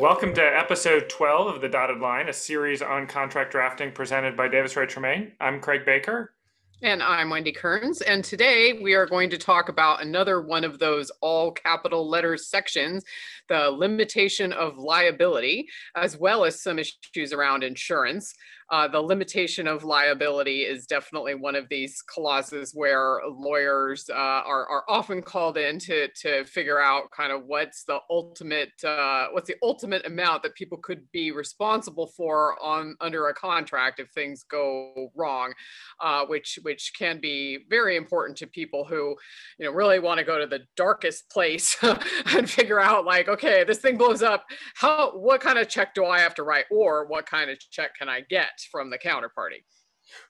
Welcome to episode 12 of The Dotted Line, a series on contract drafting presented by Davis Wright Tremaine. I'm Kraig Baker. And I'm Wendy Kearns. And today we are going to talk about another one of those all capital letters sections, the limitation of liability, as well as some issues around insurance. Uh, the limitation of liability is definitely one of these clauses where lawyers uh, are, are often called in to, to figure out kind of what's the ultimate uh, what's the ultimate amount that people could be responsible for on under a contract if things go wrong, uh, which which can be very important to people who you know really want to go to the darkest place and figure out like okay this thing blows up. How what kind of check do I have to write? Or what kind of check can I get from the counterparty.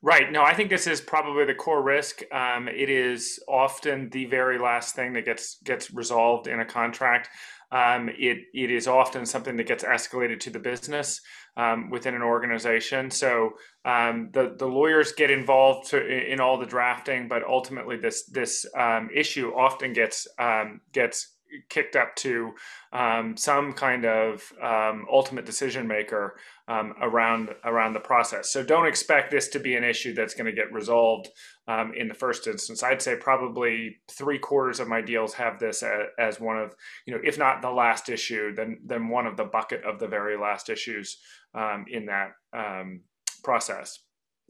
Right. No, I think this is probably the core risk. Um, it is often the very last thing that gets gets resolved in a contract. Um, it it is often something that gets escalated to the business um, within an organization. So um, the the lawyers get involved to, in all the drafting, but ultimately this this um, issue often gets um, gets kicked up to um, some kind of um, ultimate decision maker um, around around the process. So don't expect this to be an issue that's going to get resolved um, in the first instance. I'd say probably three quarters of my deals have this as, as, one of you know, if not the last issue, then then one of the bucket of the very last issues um, in that um, process.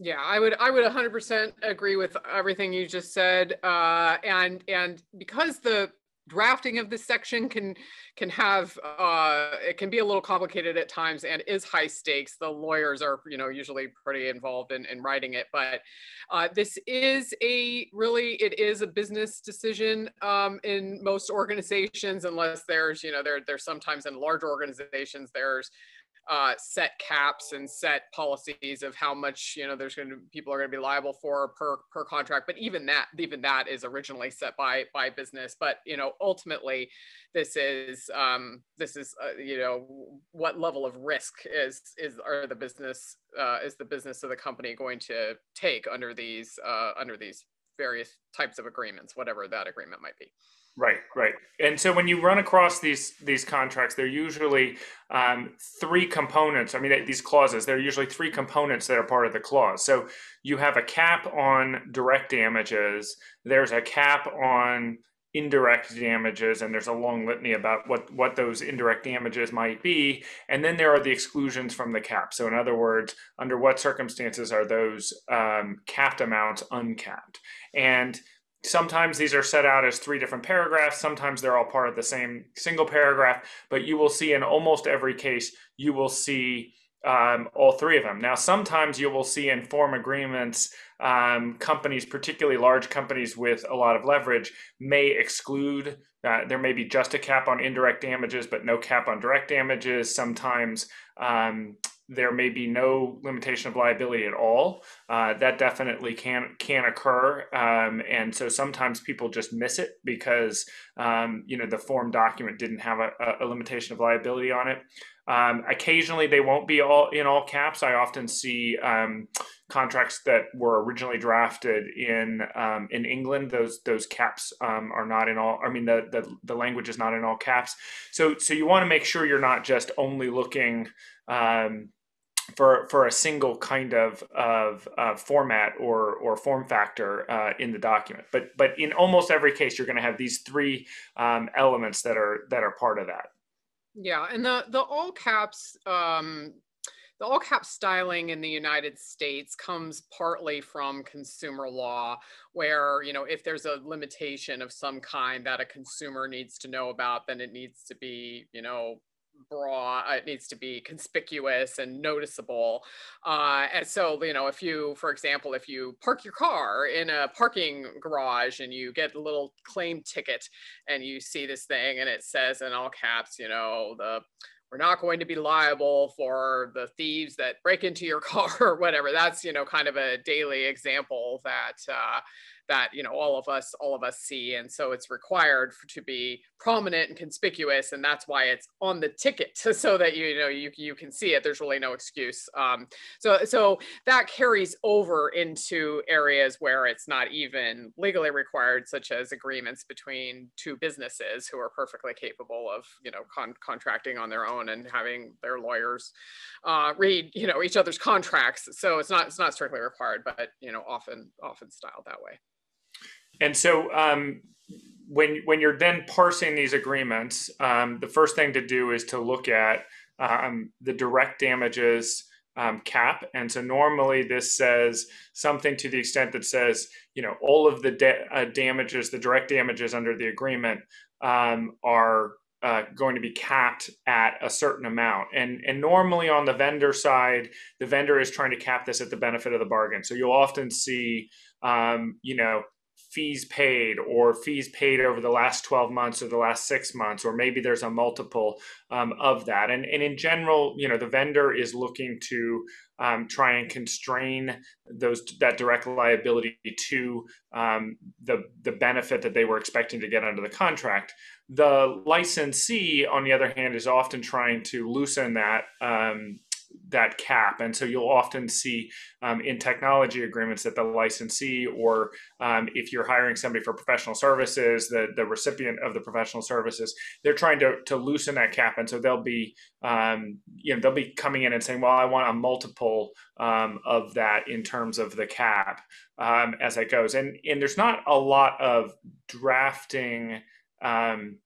Yeah, I would I would 100% agree with everything you just said. Uh, and and because the drafting of this section can can have uh, it can be a little complicated at times and is high stakes. The lawyers are you know usually pretty involved in, in writing it, but uh, this is a really it is a business decision um, in most organizations unless there's you know there there's sometimes in large organizations there's uh, set caps and set policies of how much you know there's going to people are going to be liable for per per contract but even that even that is originally set by by business. But you know ultimately this is um, this is uh, you know what level of risk is is are the business uh, is the business of the company going to take under these uh, under these various types of agreements whatever that agreement might be Right, right. And so when you run across these these contracts, they're usually um, three components. I mean, these clauses, they're usually three components that are part of the clause. So you have a cap on direct damages. There's a cap on indirect damages, and there's a long litany about what what those indirect damages might be. And then there are the exclusions from the cap. So in other words, under what circumstances are those um, capped amounts uncapped? And Sometimes these are set out as three different paragraphs. Sometimes they're all part of the same single paragraph. But you will see in almost every case, you will see um, all three of them. Now, sometimes you will see in form agreements, um, companies, particularly large companies with a lot of leverage, may exclude. Uh, there may be just a cap on indirect damages, but no cap on direct damages. Sometimes um, there may be no limitation of liability at all. Uh, that definitely can can occur, um, and so sometimes people just miss it because um, you know the form document didn't have a, a limitation of liability on it. Um, occasionally, they won't be all in all caps. I often see um, contracts that were originally drafted in um, in England. Those those caps um, are not in all. I mean, the, the the language is not in all caps. So so you want to make sure you're not just only looking um, for for a single kind of of uh, format or or form factor uh, in the document. But but in almost every case, you're going to have these three um, elements that are that are part of that. Yeah, and the the all caps. Um, the all cap styling in the United States comes partly from consumer law, where, you know, if there's a limitation of some kind that a consumer needs to know about, then it needs to be, you know, uh, it needs to be conspicuous and noticeable. Uh, and so you know if you for example if you park your car in a parking garage and you get a little claim ticket and you see this thing and it says in all caps you know the we're not going to be liable for the thieves that break into your car or whatever that's you know kind of a daily example that uh, that you know all of us all of us see. And so it's required for, to be prominent and conspicuous and that's why it's on the ticket so that you, you know you, you can see it. There's really no excuse. Um, so so that carries over into areas where it's not even legally required such as agreements between two businesses who are perfectly capable of you know con- contracting on their own and having their lawyers uh, read you know each other's contracts. So it's not it's not strictly required but you know often often styled that way and so um, when when you're then parsing these agreements, um, the first thing to do is to look at um, the direct damages um, cap. And so normally this says something to the extent that says, you know, all of the uh, damages, the direct damages under the agreement um, are uh, going to be capped at a certain amount. And, and normally on the vendor side, the vendor is trying to cap this at the benefit of the bargain. So you'll often see, um, you know, fees paid or fees paid over the last 12 months or the last six months or maybe there's a multiple um, of that. And, and in general you know the vendor is looking to um, try and constrain those that direct liability to um, the the benefit that they were expecting to get under the contract. The licensee on the other hand is often trying to loosen that um, that cap. And so you'll often see um, in technology agreements that the licensee, or um, if you're hiring somebody for professional services, the, the recipient of the professional services, they're trying to, to loosen that cap. And so they'll be, um, you know, they'll be coming in and saying, well, I want a multiple um, of that in terms of the cap um, as it goes. And, and there's not a lot of drafting um,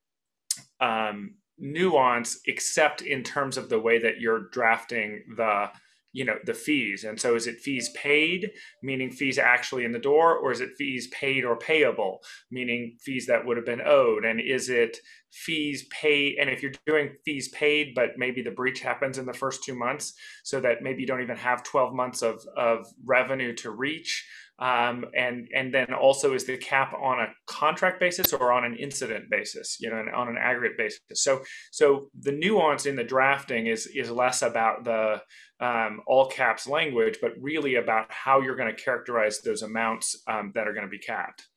um, nuance except in terms of the way that you're drafting the you know the fees. And so is it fees paid meaning fees actually in the door or is it fees paid or payable meaning fees that would have been owed? And is it fees paid and if you're doing fees paid but maybe the breach happens in the first two months so that maybe you don't even have 12 months of, of revenue to reach um, and and then also is the cap on a contract basis or on an incident basis, you know, on an aggregate basis. So so the nuance in the drafting is is less about the um, all caps language, but really about how you're going to characterize those amounts um, that are going to be capped.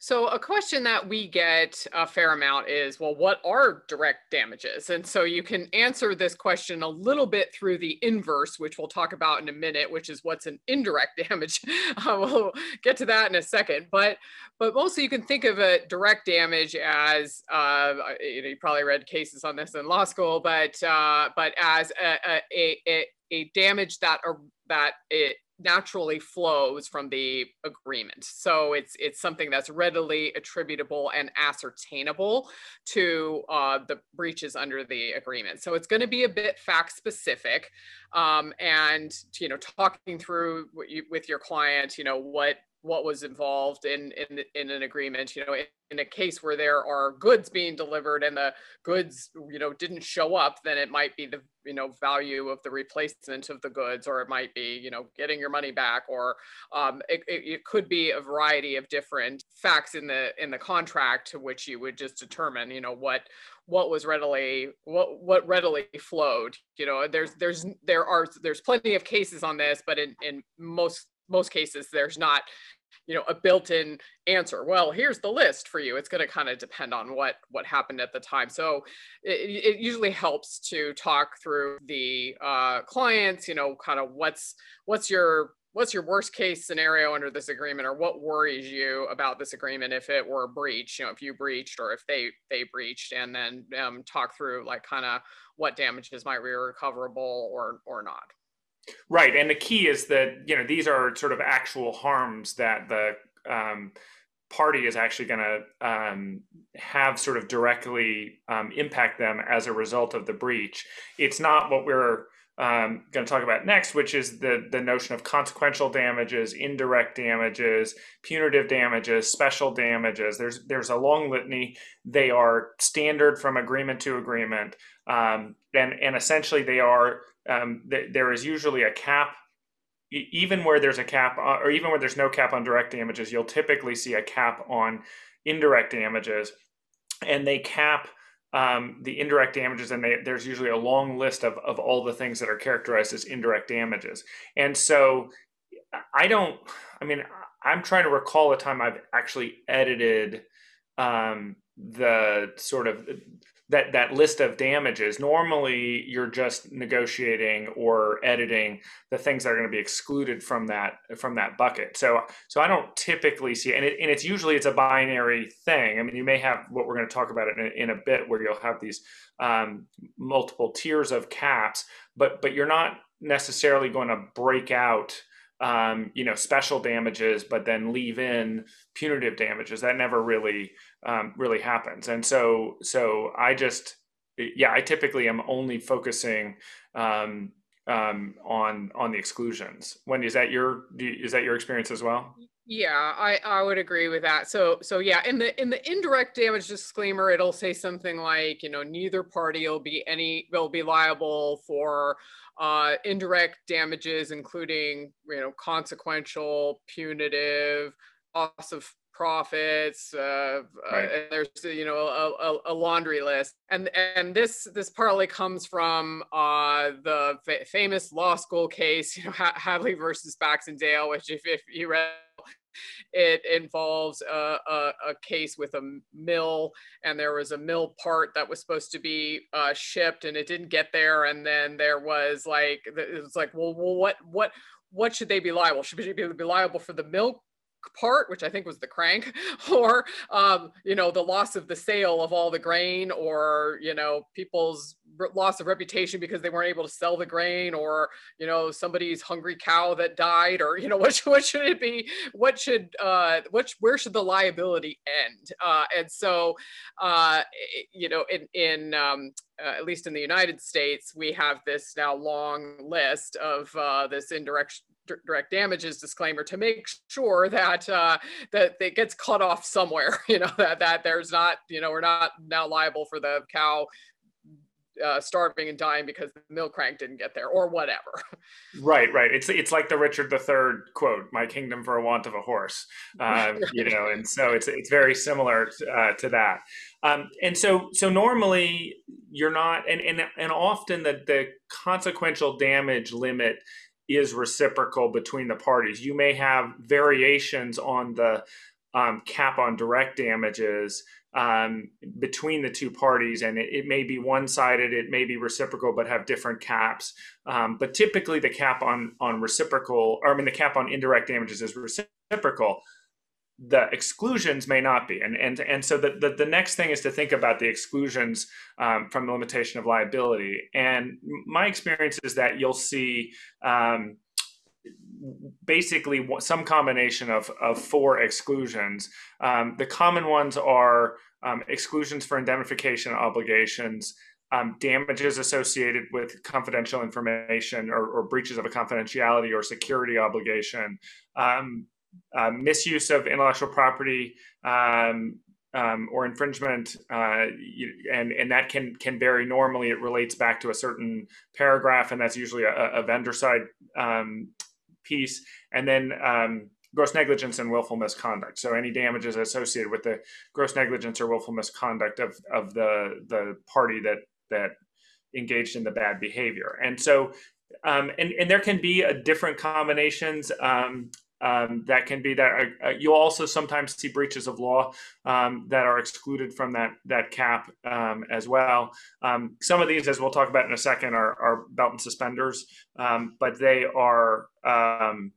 So a question that we get a fair amount is, well, what are direct damages? And so you can answer this question a little bit through the inverse, which we'll talk about in a minute, which is what's an indirect damage. Uh, we'll get to that in a second. But but mostly you can think of a direct damage as uh, you know you probably read cases on this in law school, but uh, but as a, a, a, a damage that or that it naturally flows from the agreement. So it's it's something that's readily attributable and ascertainable to uh, the breaches under the agreement. So it's going to be a bit fact specific, um, and you know talking through you, with your client, you know what what was involved in in in an agreement you know in, in, a case where there are goods being delivered and the goods you know didn't show up then it might be the you know value of the replacement of the goods or it might be you know getting your money back or um, it, it, it could be a variety of different facts in the in the contract to which you would just determine you know what what was readily what what readily flowed you know there's there's there are there's plenty of cases on this but in in most most cases there's not you know a built-in answer. Well here's the list for you. It's going to kind of depend on what what happened at the time. So it, it usually helps to talk through the uh, clients you know kind of what's what's your what's your worst case scenario under this agreement or what worries you about this agreement if it were a breach you know if you breached or if they they breached and then um, talk through like kind of what damages might be recoverable or or not Right, and the key is that you know these are sort of actual harms that the um, party is actually going to um, have sort of directly um, impact them as a result of the breach. It's not what we're um, going to talk about next, which is the the notion of consequential damages, indirect damages, punitive damages, special damages. There's there's a long litany. They are standard from agreement to agreement, um, and and essentially they are um, th- there is usually a cap even where there's a cap uh, or even where there's no cap on direct damages you'll typically see a cap on indirect damages and they cap um, the indirect damages and they, there's usually a long list of, of all the things that are characterized as indirect damages. And so i don't i mean I'm trying to recall a time I've actually edited um, the sort of that that list of damages normally you're just negotiating or editing the things that are going to be excluded from that from that bucket. So so i don't typically see and, it, and it's usually it's a binary thing. I mean you may have what we're going to talk about in, in a bit where you'll have these um, multiple tiers of caps but but you're not necessarily going to break out um, you know special damages but then leave in punitive damages. That never really um, really happens. And so, so I just, yeah, I typically am only focusing um, um, on on the exclusions. Wendy, is that your is that your experience as well? Yeah, I, I would agree with that. So so yeah, in the in the indirect damage disclaimer, it'll say something like, you know, neither party will be any will be liable for uh, indirect damages, including you know consequential, punitive, loss of profits. Uh, right. uh, there's you know a, a, a, laundry list, and and this this partly comes from uh, the fa- famous law school case, you know, Hadley versus Baxendale, which if if you read. It involves a, a, a, case with a mill, and there was a mill part that was supposed to be uh, shipped, and it didn't get there. And then there was like, it was like, well, well, what, what, what should they be liable? Should they be liable for the milk part, which I think was the crank, or um, you know the loss of the sale of all the grain, or you know people's loss of reputation because they weren't able to sell the grain, or you know somebody's hungry cow that died, or you know what what should it be? What should uh, what where should the liability end? Uh, and so uh, you know in in um, uh, at least in the United States, we have this now long list of uh, this indirect direct damages disclaimer to make sure that uh, that it gets cut off somewhere. You know that that there's not you know we're not now liable for the cow uh, starving and dying because the milk crank didn't get there or whatever. Right, right. It's it's like the Richard III quote, "My kingdom for a want of a horse," um, you know, and so it's it's very similar to, uh, to that. Um, and so so normally you're not, and and and often the the consequential damage limit is reciprocal between the parties. You may have variations on the um, cap on direct damages um, between the two parties, and it, it may be one sided, it may be reciprocal, but have different caps. Um, but typically, the cap on on reciprocal, or I mean, the cap on indirect damages is reciprocal the exclusions may not be. And and and so the, the, the next thing is to think about the exclusions um, from the limitation of liability. And my experience is that you'll see um, basically some combination of, of four exclusions. Um, the common ones are um, exclusions for indemnification obligations um, damages associated with confidential information or, or, breaches of a confidentiality or security obligation um, uh, misuse of intellectual property um, um, or infringement, uh, and and that can can vary. Normally, it relates back to a certain paragraph, and that's usually a, a vendor side um, piece, and then. Um, gross negligence and willful misconduct. So any damages associated with the gross negligence or willful misconduct of, of the the party that that engaged in the bad behavior. And so um, and, and there can be a different combinations. Um, um, that can be that uh, uh, you'll also sometimes see breaches of law um, that are excluded from that that cap um, as well. Um, some of these, as we'll talk about in a second, are, are belt and suspenders, um, but they are um,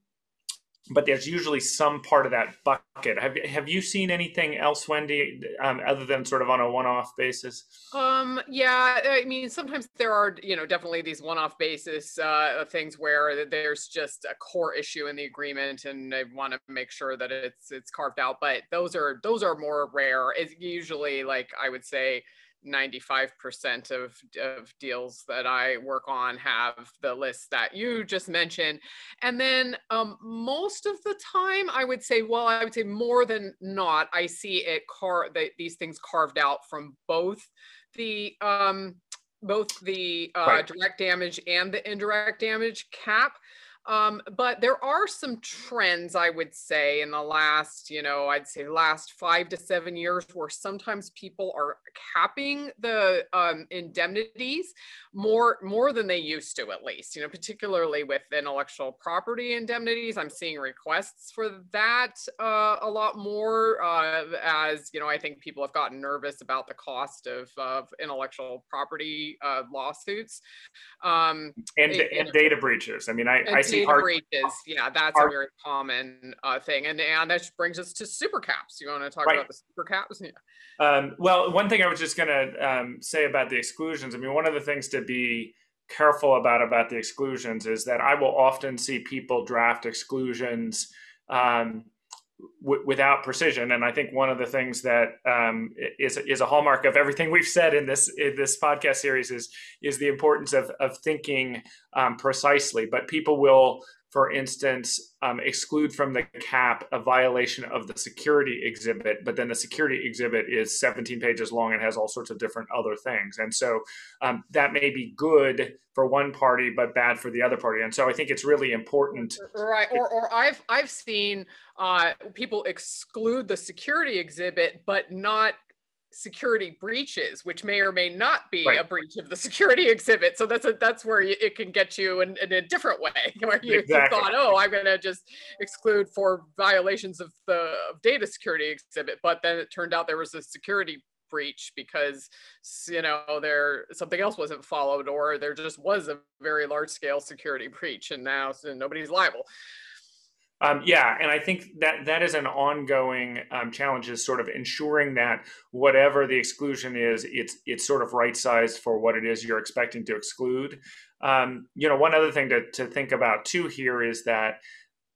but there's usually some part of that bucket. Have have you seen anything else, Wendy, um, other than sort of on a one-off basis? Um, yeah, I mean, sometimes there are, you know, definitely these one-off basis uh, things where there's just a core issue in the agreement, and they want to make sure that it's it's carved out. But those are those are more rare. It's usually like I would say 95% of, of deals that I work on have the list that you just mentioned. And then um, most of the time, I would say, well, I would say more than not, I see it car that these things carved out from both the um, both the uh, right. direct damage and the indirect damage cap. Um, but there are some trends, I would say, in the last, you know, I'd say last five to seven years where sometimes people are capping the um, indemnities more, more than they used to, at least, you know, particularly with intellectual property indemnities. I'm seeing requests for that uh, a lot more uh, as, you know, I think people have gotten nervous about the cost of, of intellectual property uh, lawsuits. Um, and, and data breaches. I mean, I, I see hard, breaches. Yeah, that's hard, a very common uh, thing. And and that brings us to super caps. You want to talk right. about the super caps? Yeah. Um, well, one thing I was just going to um, say about the exclusions. I mean, one of the things to be careful about about the exclusions is that I will often see people draft exclusions um, w- without precision. And I think one of the things that um, is is a hallmark of everything we've said in this in this podcast series is is the importance of of thinking um, precisely. But people will for instance, um, exclude from the cap a violation of the security exhibit, but then the security exhibit is 17 pages long and has all sorts of different other things. And so um, that may be good for one party, but bad for the other party. And so I think it's really important. Right. Or, or I've, I've seen uh, people exclude the security exhibit, but not security breaches, which may or may not be right. a breach of the security exhibit. So that's a, that's where it can get you in, in, a different way, where you, exactly. thought, oh, I'm going to just exclude for violations of the of data security exhibit, but then it turned out there was a security breach because you know there something else wasn't followed or there just was a very large scale security breach and now so nobody's liable um, yeah, and I think that that is an ongoing um, challenge is sort of ensuring that whatever the exclusion is, it's it's sort of right sized for what it is you're expecting to exclude. Um, you know, one other thing to to think about too here is that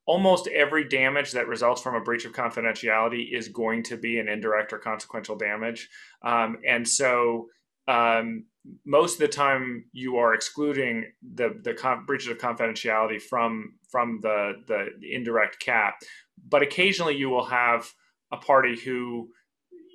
almost every damage that results from a breach of confidentiality is going to be an indirect or consequential damage, um, and so um, most of the time you are excluding the the con- breaches of confidentiality from from the the indirect cap. But occasionally you will have a party who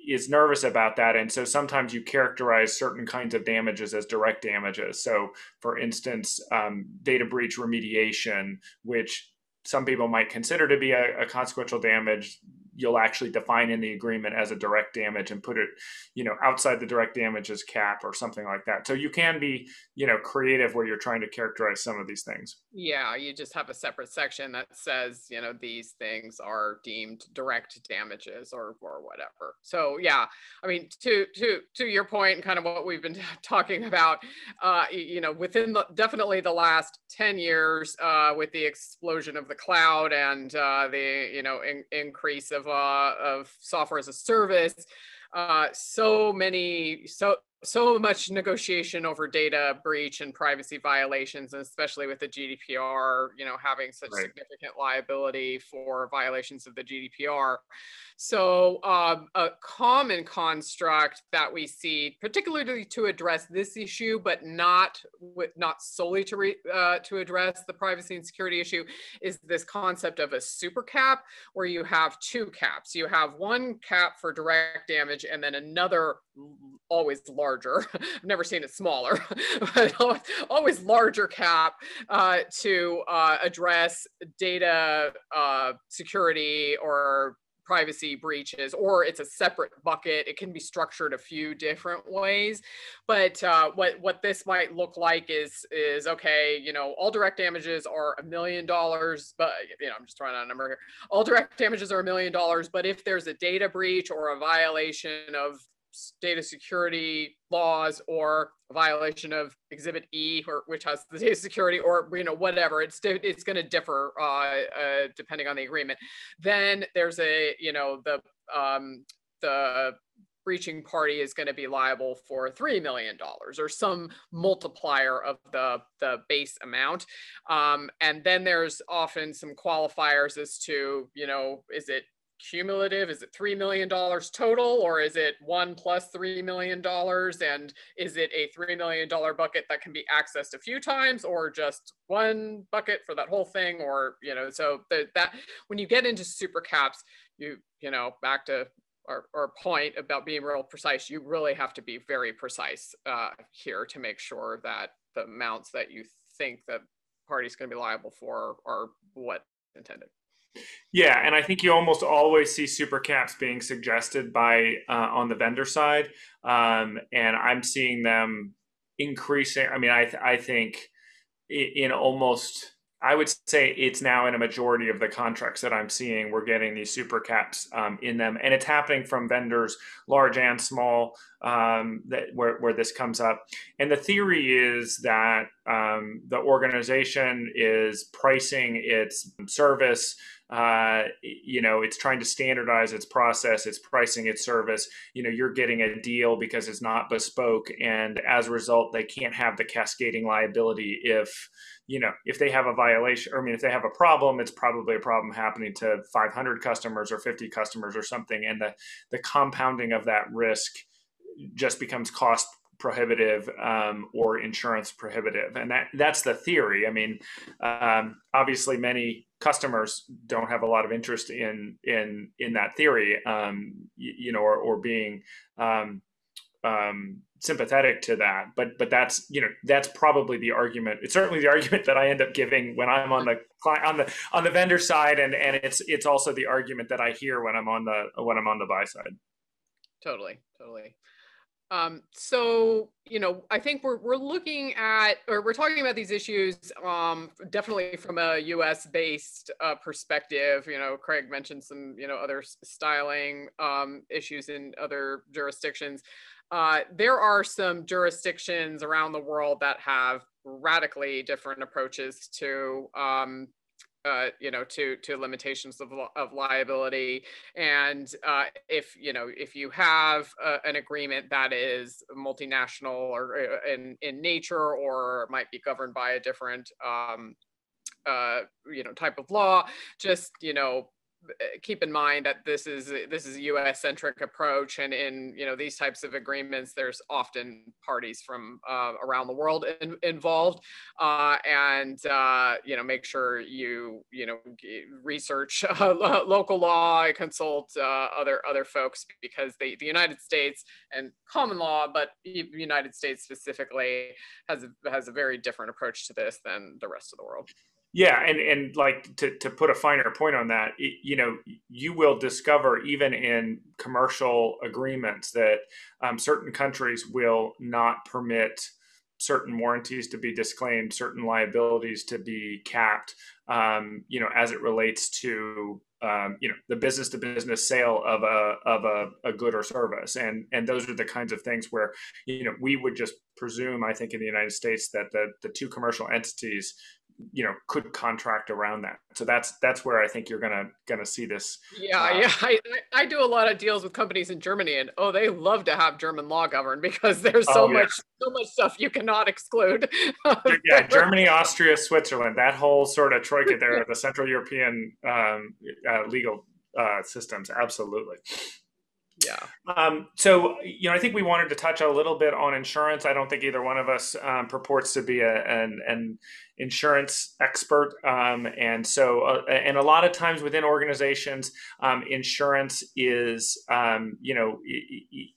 is nervous about that. And so sometimes you characterize certain kinds of damages as direct damages. So for instance um, data breach remediation which some people might consider to be a, a consequential damage you'll actually define in the agreement as a direct damage and put it you know outside the direct damages cap or something like that. So you can be you know creative where you're trying to characterize some of these things yeah you just have a separate section that says you know these things are deemed direct damages or or whatever so yeah i mean to to to your point kind of what we've been talking about uh you know within the definitely the last 10 years uh with the explosion of the cloud and uh the you know in, increase of uh, of software as a service. Uh, so many, so so much negotiation over data breach and privacy violations, and especially with the GDPR, you know, having such right. significant liability for violations of the GDPR. So um, a common construct that we see, particularly to address this issue, but not with, not solely to re, uh, to address the privacy and security issue, is this concept of a super cap, where you have two caps. You have one cap for direct damage, and then another always larger. I've never seen it smaller, but always larger cap uh, to uh, address data uh, security or privacy breaches or it's a separate bucket. It can be structured a few different ways. But uh, what what this might look like is is okay you know all direct damages are a million dollars but you know i'm just throwing out a number here. All direct damages are a million dollars but if there's a data breach or a violation of data security laws or violation of exhibit e or which has the data security or you know whatever it's it's going to differ uh, uh, depending on the agreement then there's a you know the um, the breaching party is going to be liable for $3 million or some multiplier of the, the base amount. Um, and then there's often some qualifiers as to, you know, is it cumulative? Is it $3 million total or is it one plus $3 million? And is it a $3 million bucket that can be accessed a few times or just one bucket for that whole thing? Or, you know, so the, that when you get into super caps, you, you know, back to our, our point about being real precise, you really have to be very precise uh, here to make sure that the amounts that you think that party's going to be liable for are what intended. Yeah, and I think you almost always see super caps being suggested by uh, on the vendor side, um, and I'm seeing them increasing. I mean, I th- I think in almost I would say it's now in a majority of the contracts that I'm seeing, we're getting these super caps um, in them, and it's happening from vendors, large and small, um, that where, where this comes up. And the theory is that um, the organization is pricing its service. Uh, you know, it's trying to standardize its process, it's pricing its service. You know, you're getting a deal because it's not bespoke, and as a result, they can't have the cascading liability if you know, if they have a violation, or I mean, if they have a problem, it's probably a problem happening to 500 customers or 50 customers or something, and the the compounding of that risk just becomes cost prohibitive um, or insurance prohibitive, and that that's the theory. I mean, um, obviously, many customers don't have a lot of interest in in in that theory, um, you, you, know, or, or being um, um, sympathetic to that. But but that's you know that's probably the argument. It's certainly the argument that i end up giving when i'm on the on the on the vendor side and and it's it's also the argument that i hear when i'm on the when i'm on the buy side. Totally totally um, so you know i think we're, we're looking at or we're talking about these issues um, definitely from a us based uh, perspective. You know kraig mentioned some you know other styling um, issues in other jurisdictions. Uh, there are some jurisdictions around the world that have radically different approaches to um, uh, you know, to to limitations of, of liability. And uh, if you know, if you have uh, an agreement that is multinational or uh, in in nature, or might be governed by a different um, uh, you know type of law, just you know keep in mind that this is this is a U.S. centric approach, and in you know these types of agreements, there's often parties from uh, around the world in, involved, uh, and uh, you know make sure you you know research uh, local law, consult uh, other other folks because the the United States and common law, but the United States specifically has has a very different approach to this than the rest of the world. Yeah, and and like to to put a finer point on that, you know, you will discover even in commercial agreements that um, certain countries will not permit certain warranties to be disclaimed, certain liabilities to be capped. Um, you know, as it relates to um, you know the business to business sale of a of a, a good or service, and and those are the kinds of things where you know we would just presume, I think, in the United States that the the two commercial entities you know could contract around that. So that's that's where i think you're gonna gonna see this yeah uh, yeah I, I do a lot of deals with companies in germany and oh they love to have german law govern because there's so oh, much so much stuff you cannot exclude. Yeah germany austria switzerland that whole sort of troika there the central european um, uh, legal uh, systems absolutely yeah. Um, so, you know, I think we wanted to touch a little bit on insurance. I don't think either one of us um, purports to be a, an, an insurance expert. Um, and so, uh, and a lot of times within organizations, um, insurance is, um, you know,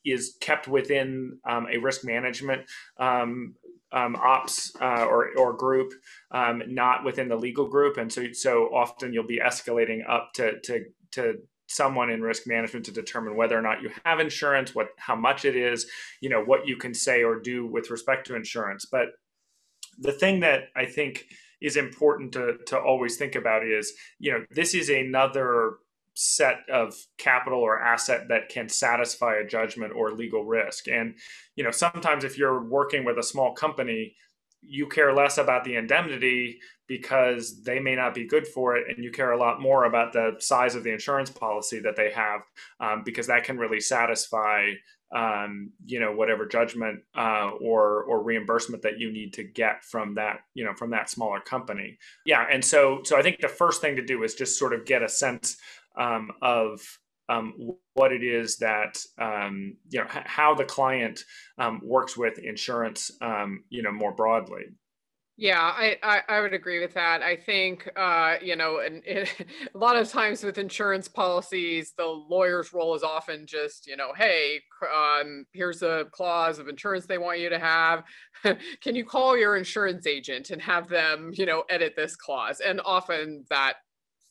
is kept within um, a risk management um, ops uh, or, or group, um, not within the legal group, and so so often you'll be escalating up to to to someone in risk management to determine whether or not you have insurance, what how much it is, you know, what you can say or do with respect to insurance. But the thing that I think is important to to always think about is, you know, this is another set of capital or asset that can satisfy a judgment or legal risk. And you know, sometimes if you're working with a small company, you care less about the indemnity because they may not be good for it and you care a lot more about the size of the insurance policy that they have um, because that can really satisfy um, you know whatever judgment uh, or or reimbursement that you need to get from that you know from that smaller company. Yeah and so so i think the first thing to do is just sort of get a sense um, of um, what it is that um, you know h- how the client um, works with insurance um, you know more broadly Yeah, I, I, I would agree with that. I think uh, you know, and it, a lot of times with insurance policies, the lawyer's role is often just you know, hey, um, here's a clause of insurance they want you to have. Can you call your insurance agent and have them you know edit this clause? And often that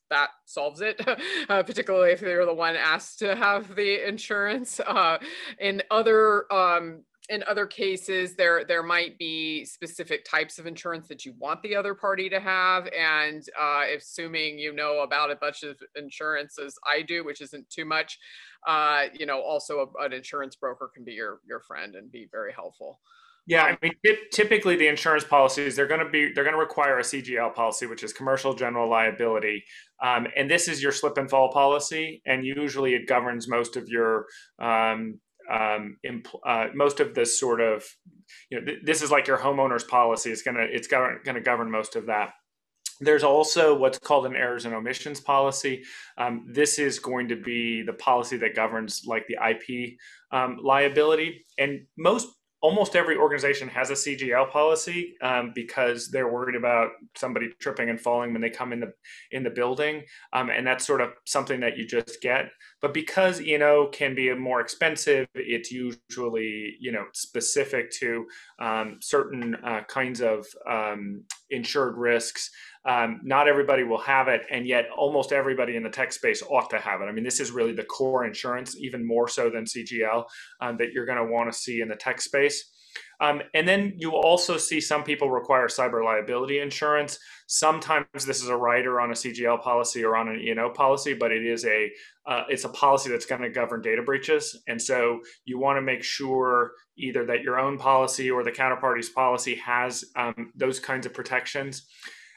that solves it, uh, particularly if they're the one asked to have the insurance. Uh, in other um, in other cases, there there might be specific types of insurance that you want the other party to have, and uh, assuming you know about a bunch of insurance as I do, which isn't too much, uh, you know, also a, an insurance broker can be your your friend and be very helpful. Yeah, I mean, typically the insurance policies they're going to be they're going to require a CGL policy, which is commercial general liability, um, and this is your slip and fall policy, and usually it governs most of your um, um, uh, most of this sort of you know th- this is like your homeowner's policy. It's gonna it's going to govern most of that. There's also what's called an errors and omissions policy. Um, this is going to be the policy that governs like the IP um, liability, and most almost every organization has a CGL policy um, because they're worried about somebody tripping and falling when they come in the in the building, um, and that's sort of something that you just get. But because you know can be more expensive, it's usually you know specific to um, certain uh, kinds of um, insured risks. Um, not everybody will have it, and yet almost everybody in the tech space ought to have it. I mean, this is really the core insurance, even more so than CGL, um, that you're going to want to see in the tech space. Um, and then you also see some people require cyber liability insurance. Sometimes this is a rider on a CGL policy or on an E&O policy, but it is a uh, it's a policy that's going to govern data breaches. And so you want to make sure either that your own policy or the counterparty's policy has um, those kinds of protections.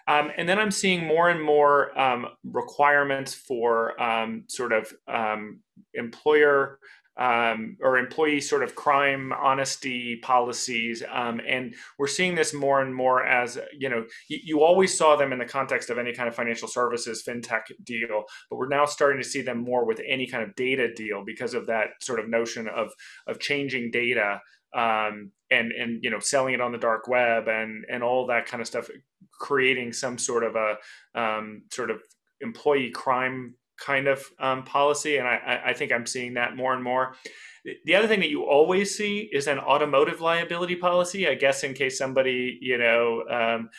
Um, and then I'm seeing more and more um, requirements for um, sort of um, employer um, or employee sort of crime honesty policies. Um, and we're seeing this more and more as, you know, you, you, always saw them in the context of any kind of financial services, fintech deal, but we're now starting to see them more with any kind of data deal because of that sort of notion of, of changing data um, and and you know selling it on the dark web and and all that kind of stuff, creating some sort of a um, sort of employee crime kind of um, policy, and I, I think I'm seeing that more and more. The other thing that you always see is an automotive liability policy. I guess in case somebody you know um,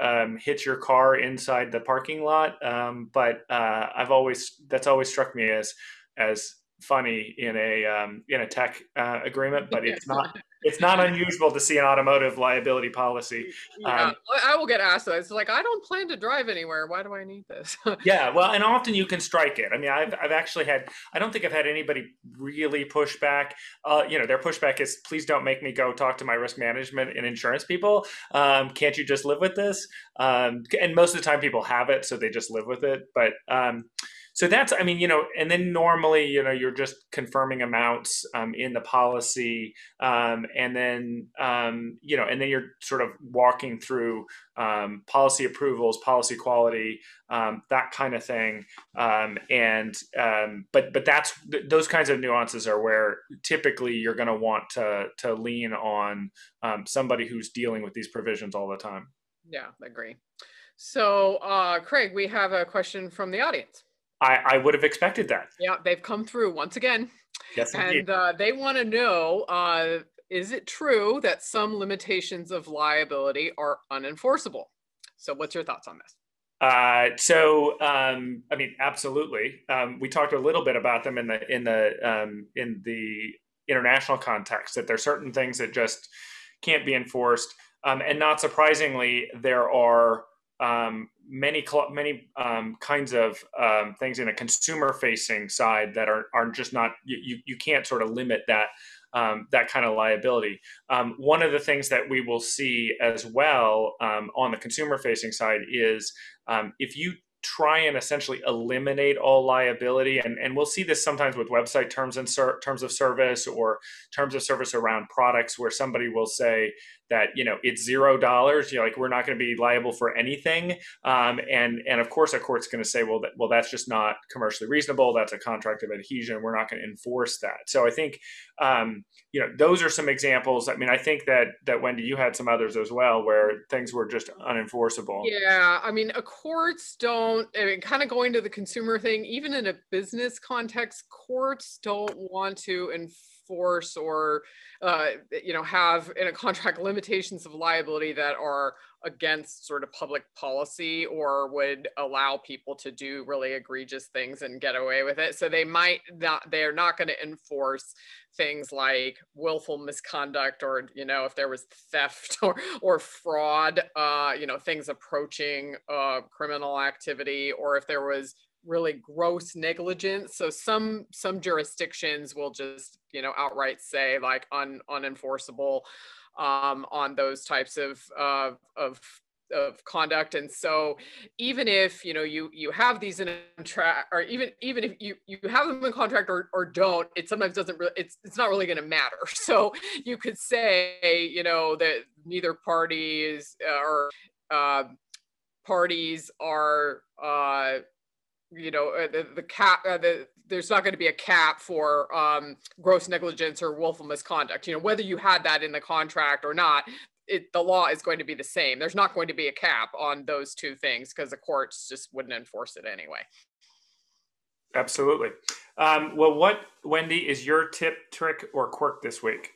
um, hits your car inside the parking lot. Um, but uh, I've always that's always struck me as as funny in a um, in a tech uh, agreement, but it's not it's not unusual to see an automotive liability policy. Yeah, um, I will get asked that. It's like I don't plan to drive anywhere. Why do I need this? yeah, well, and often you can strike it. I mean, I've I've actually had. I don't think I've had anybody really push back. Uh, you know, their pushback is, please don't make me go talk to my risk management and insurance people. Um, can't you just live with this? Um, and most of the time, people have it, so they just live with it. But um, so that's i mean you know and then normally you know you're just confirming amounts um, in the policy um, and then um, you know and then you're sort of walking through um, policy approvals policy quality um, that kind of thing um, and but but that's those kinds of nuances are where typically you're going to want to to lean on somebody who's dealing with these provisions all the time. Yeah I agree. So uh, kraig we have a question from the audience I, I would have expected that. Yeah, they've come through once again. Yes, and uh, they want to know: uh, Is it true that some limitations of liability are unenforceable? So, what's your thoughts on this? Uh, so, um, I mean, absolutely. Um, we talked a little bit about them in the in the um, in the international context. That there are certain things that just can't be enforced, um, and not surprisingly, there are um, many many um, kinds of um, things in a consumer facing side that are are just not you you can't sort of limit that um, that kind of liability. Um, one of the things that we will see as well um, on the consumer facing side is if you try and essentially eliminate all liability and, and we'll see this sometimes with website terms and ser- terms of service or terms of service around products where somebody will say that you know it's zero dollars you know like we're not going to be liable for anything. Um, and and of course a court's going to say well that, well that's just not commercially reasonable that's a contract of adhesion we're not going to enforce that. So i think um, you know those are some examples. I mean i think that that wendy you had some others as well where things were just unenforceable. Yeah i mean courts don't I mean, kind of going to the consumer thing even in a business context courts don't want to enforce or uh, you know have in a contract limitations of liability that are against sort of public policy or would allow people to do really egregious things and get away with it. So they might not they're not going to enforce things like willful misconduct or you know if there was theft or or fraud uh you know things approaching uh criminal activity or if there was really gross negligence. So some some jurisdictions will just you know outright say like un unenforceable um, on those types of uh, of of conduct and so even if you know you you have these in a track or even even if you you have them in contract or, or don't it sometimes doesn't really it's it's not really going to matter so you could say you know that neither parties or uh, parties are uh, you know uh, the, the cap uh, the, there's not going to be a cap for um, gross negligence or willful misconduct. You know whether you had that in the contract or not it, the law is going to be the same. There's not going to be a cap on those two things because the courts just wouldn't enforce it anyway. Absolutely. Um, well what wendy is your tip trick or quirk this week?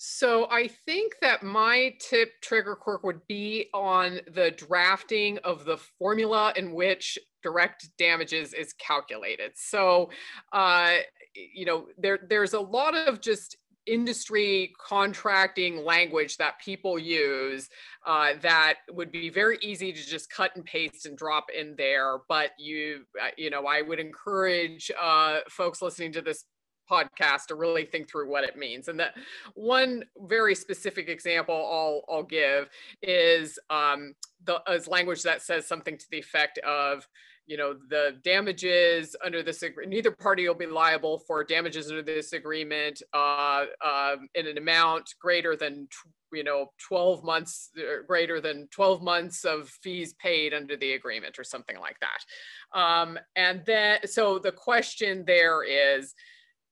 So I think that my tip trigger quirk would be on the drafting of the formula in which direct damages is calculated. So, uh, you know, there there's a lot of just industry contracting language that people use uh, that would be very easy to just cut and paste and drop in there. But you, uh, you know, I would encourage uh, folks listening to this podcast to really think through what it means. And that one very specific example I'll, I'll give is um, the is language that says something to the effect of you know, the damages under this, neither party will be liable for damages under this agreement uh, uh, in an amount greater than, you know, 12 months, uh, greater than 12 months of fees paid under the agreement or something like that. Um, and then, so the question there is,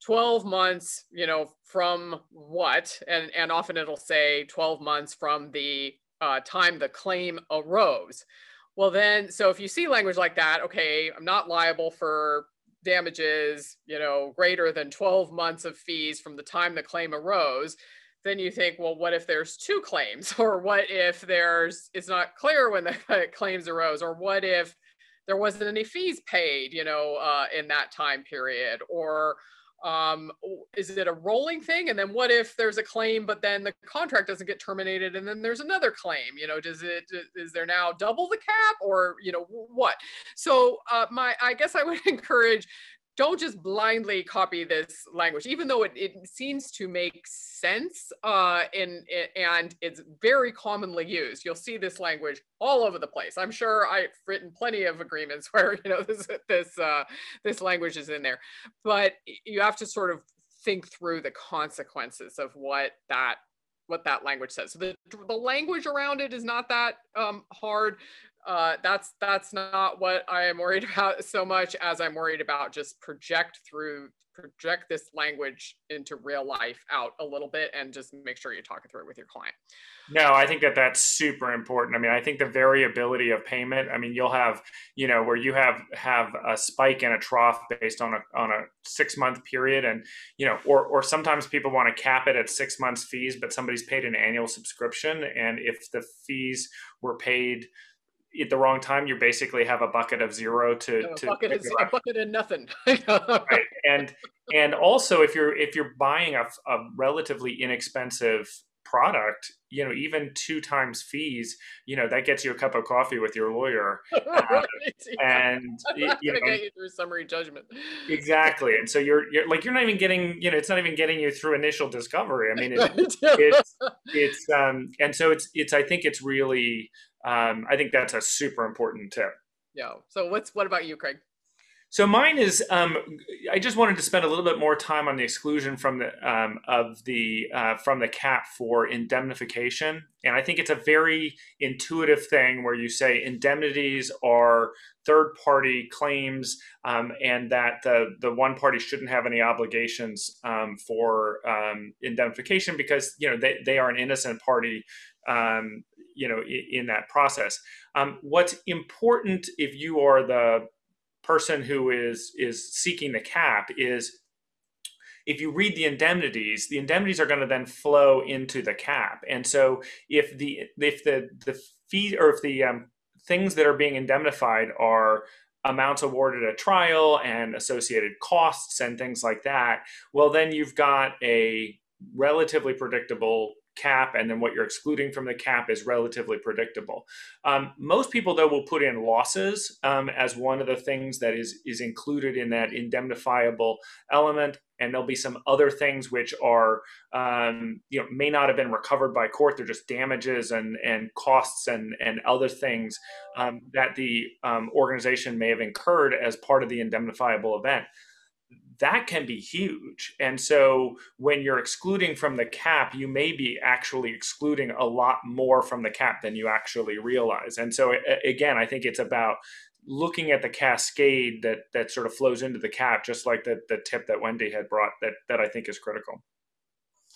12 months, you know, from what? And, and often it'll say 12 months from the uh, time the claim arose. Well, then, so if you see language like that, okay, I'm not liable for damages, you know, greater than 12 months of fees from the time the claim arose, then you think, well, what if there's two claims? Or what if there's, it's not clear when the claims arose? Or what if there wasn't any fees paid, you know, uh, in that time period? Or um, is it a rolling thing? And then what if there's a claim but then the contract doesn't get terminated and then there's another claim? You know does it is there now double the cap or you know what? So uh, my i guess i would encourage don't just blindly copy this language, even though it, it seems to make sense uh, in, in, and it's very commonly used. You'll see this language all over the place. I'm sure I've written plenty of agreements where you know this this uh, this language is in there, but you have to sort of think through the consequences of what that what that language says. So the, the language around it is not that um, hard, uh, that's that's not what I am worried about so much as I'm worried about just project through project this language into real life out a little bit and just make sure you're talking through it with your client. No, I think that that's super important. I mean, I think the variability of payment. I mean, you'll have you know where you have have a spike and a trough based on a on a six month period, and you know, or or sometimes people want to cap it at six months fees, but somebody's paid an annual subscription, and if the fees were paid at the wrong time, you basically have a bucket of zero to, no, to bucket, is, a bucket of nothing. right. And and also if you're if you're buying a, a relatively inexpensive product, you know, even two times fees, you know, that gets you a cup of coffee with your lawyer, uh, and you know, get you through summary judgment. Exactly, and so you're you're like you're not even getting, you know, it's not even getting you through initial discovery. I mean, it, it's it's um, and so it's it's I think it's really um, I think that's a super important tip. Yeah. So what's what about you, Kraig? So mine is um, I just wanted to spend a little bit more time on the exclusion from the um, of the uh, from the cap for indemnification, and I think it's a very intuitive thing where you say indemnities are third party claims, um, and that the the one party shouldn't have any obligations um, for um, indemnification because you know they they are an innocent party. Um, you know, in, in that process. what's important if you are the person who is is seeking the cap is if you read the indemnities, the indemnities are going to then flow into the cap. And so if the if the the fee or if the um, things that are being indemnified are amounts awarded at trial and associated costs and things like that, well then you've got a relatively predictable cap and then what you're excluding from the cap is relatively predictable. Um, most people though will put in losses um, as one of the things that is is included in that indemnifiable element. And there'll be some other things which are um, you know may not have been recovered by court. They're just damages and and costs and and other things um, that the um, organization may have incurred as part of the indemnifiable event that can be huge. And so when you're excluding from the cap, you may be actually excluding a lot more from the cap than you actually realize. And so again, I think it's about looking at the cascade that that sort of flows into the cap, just like the the tip that Wendy had brought that that I think is critical.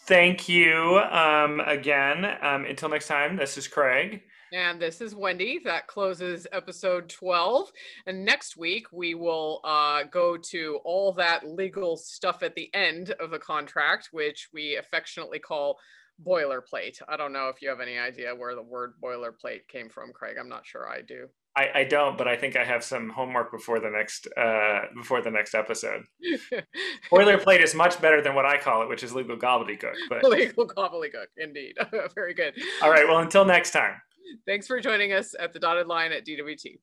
Thank you um, again. Um, until next time, this is Kraig. And this is Wendy. That closes episode 12. And next week, we will uh, go to all that legal stuff at the end of the contract, which we affectionately call boilerplate. I don't know if you have any idea where the word boilerplate came from, Kraig. I'm not sure I do. I, I don't, but I think I have some homework before the next uh, before the next episode. Boilerplate is much better than what I call it, which is legal gobbledygook. But legal gobbledygook, indeed. Very good. All right. Well, until next time. Thanks for joining us at the dotted line at DWT.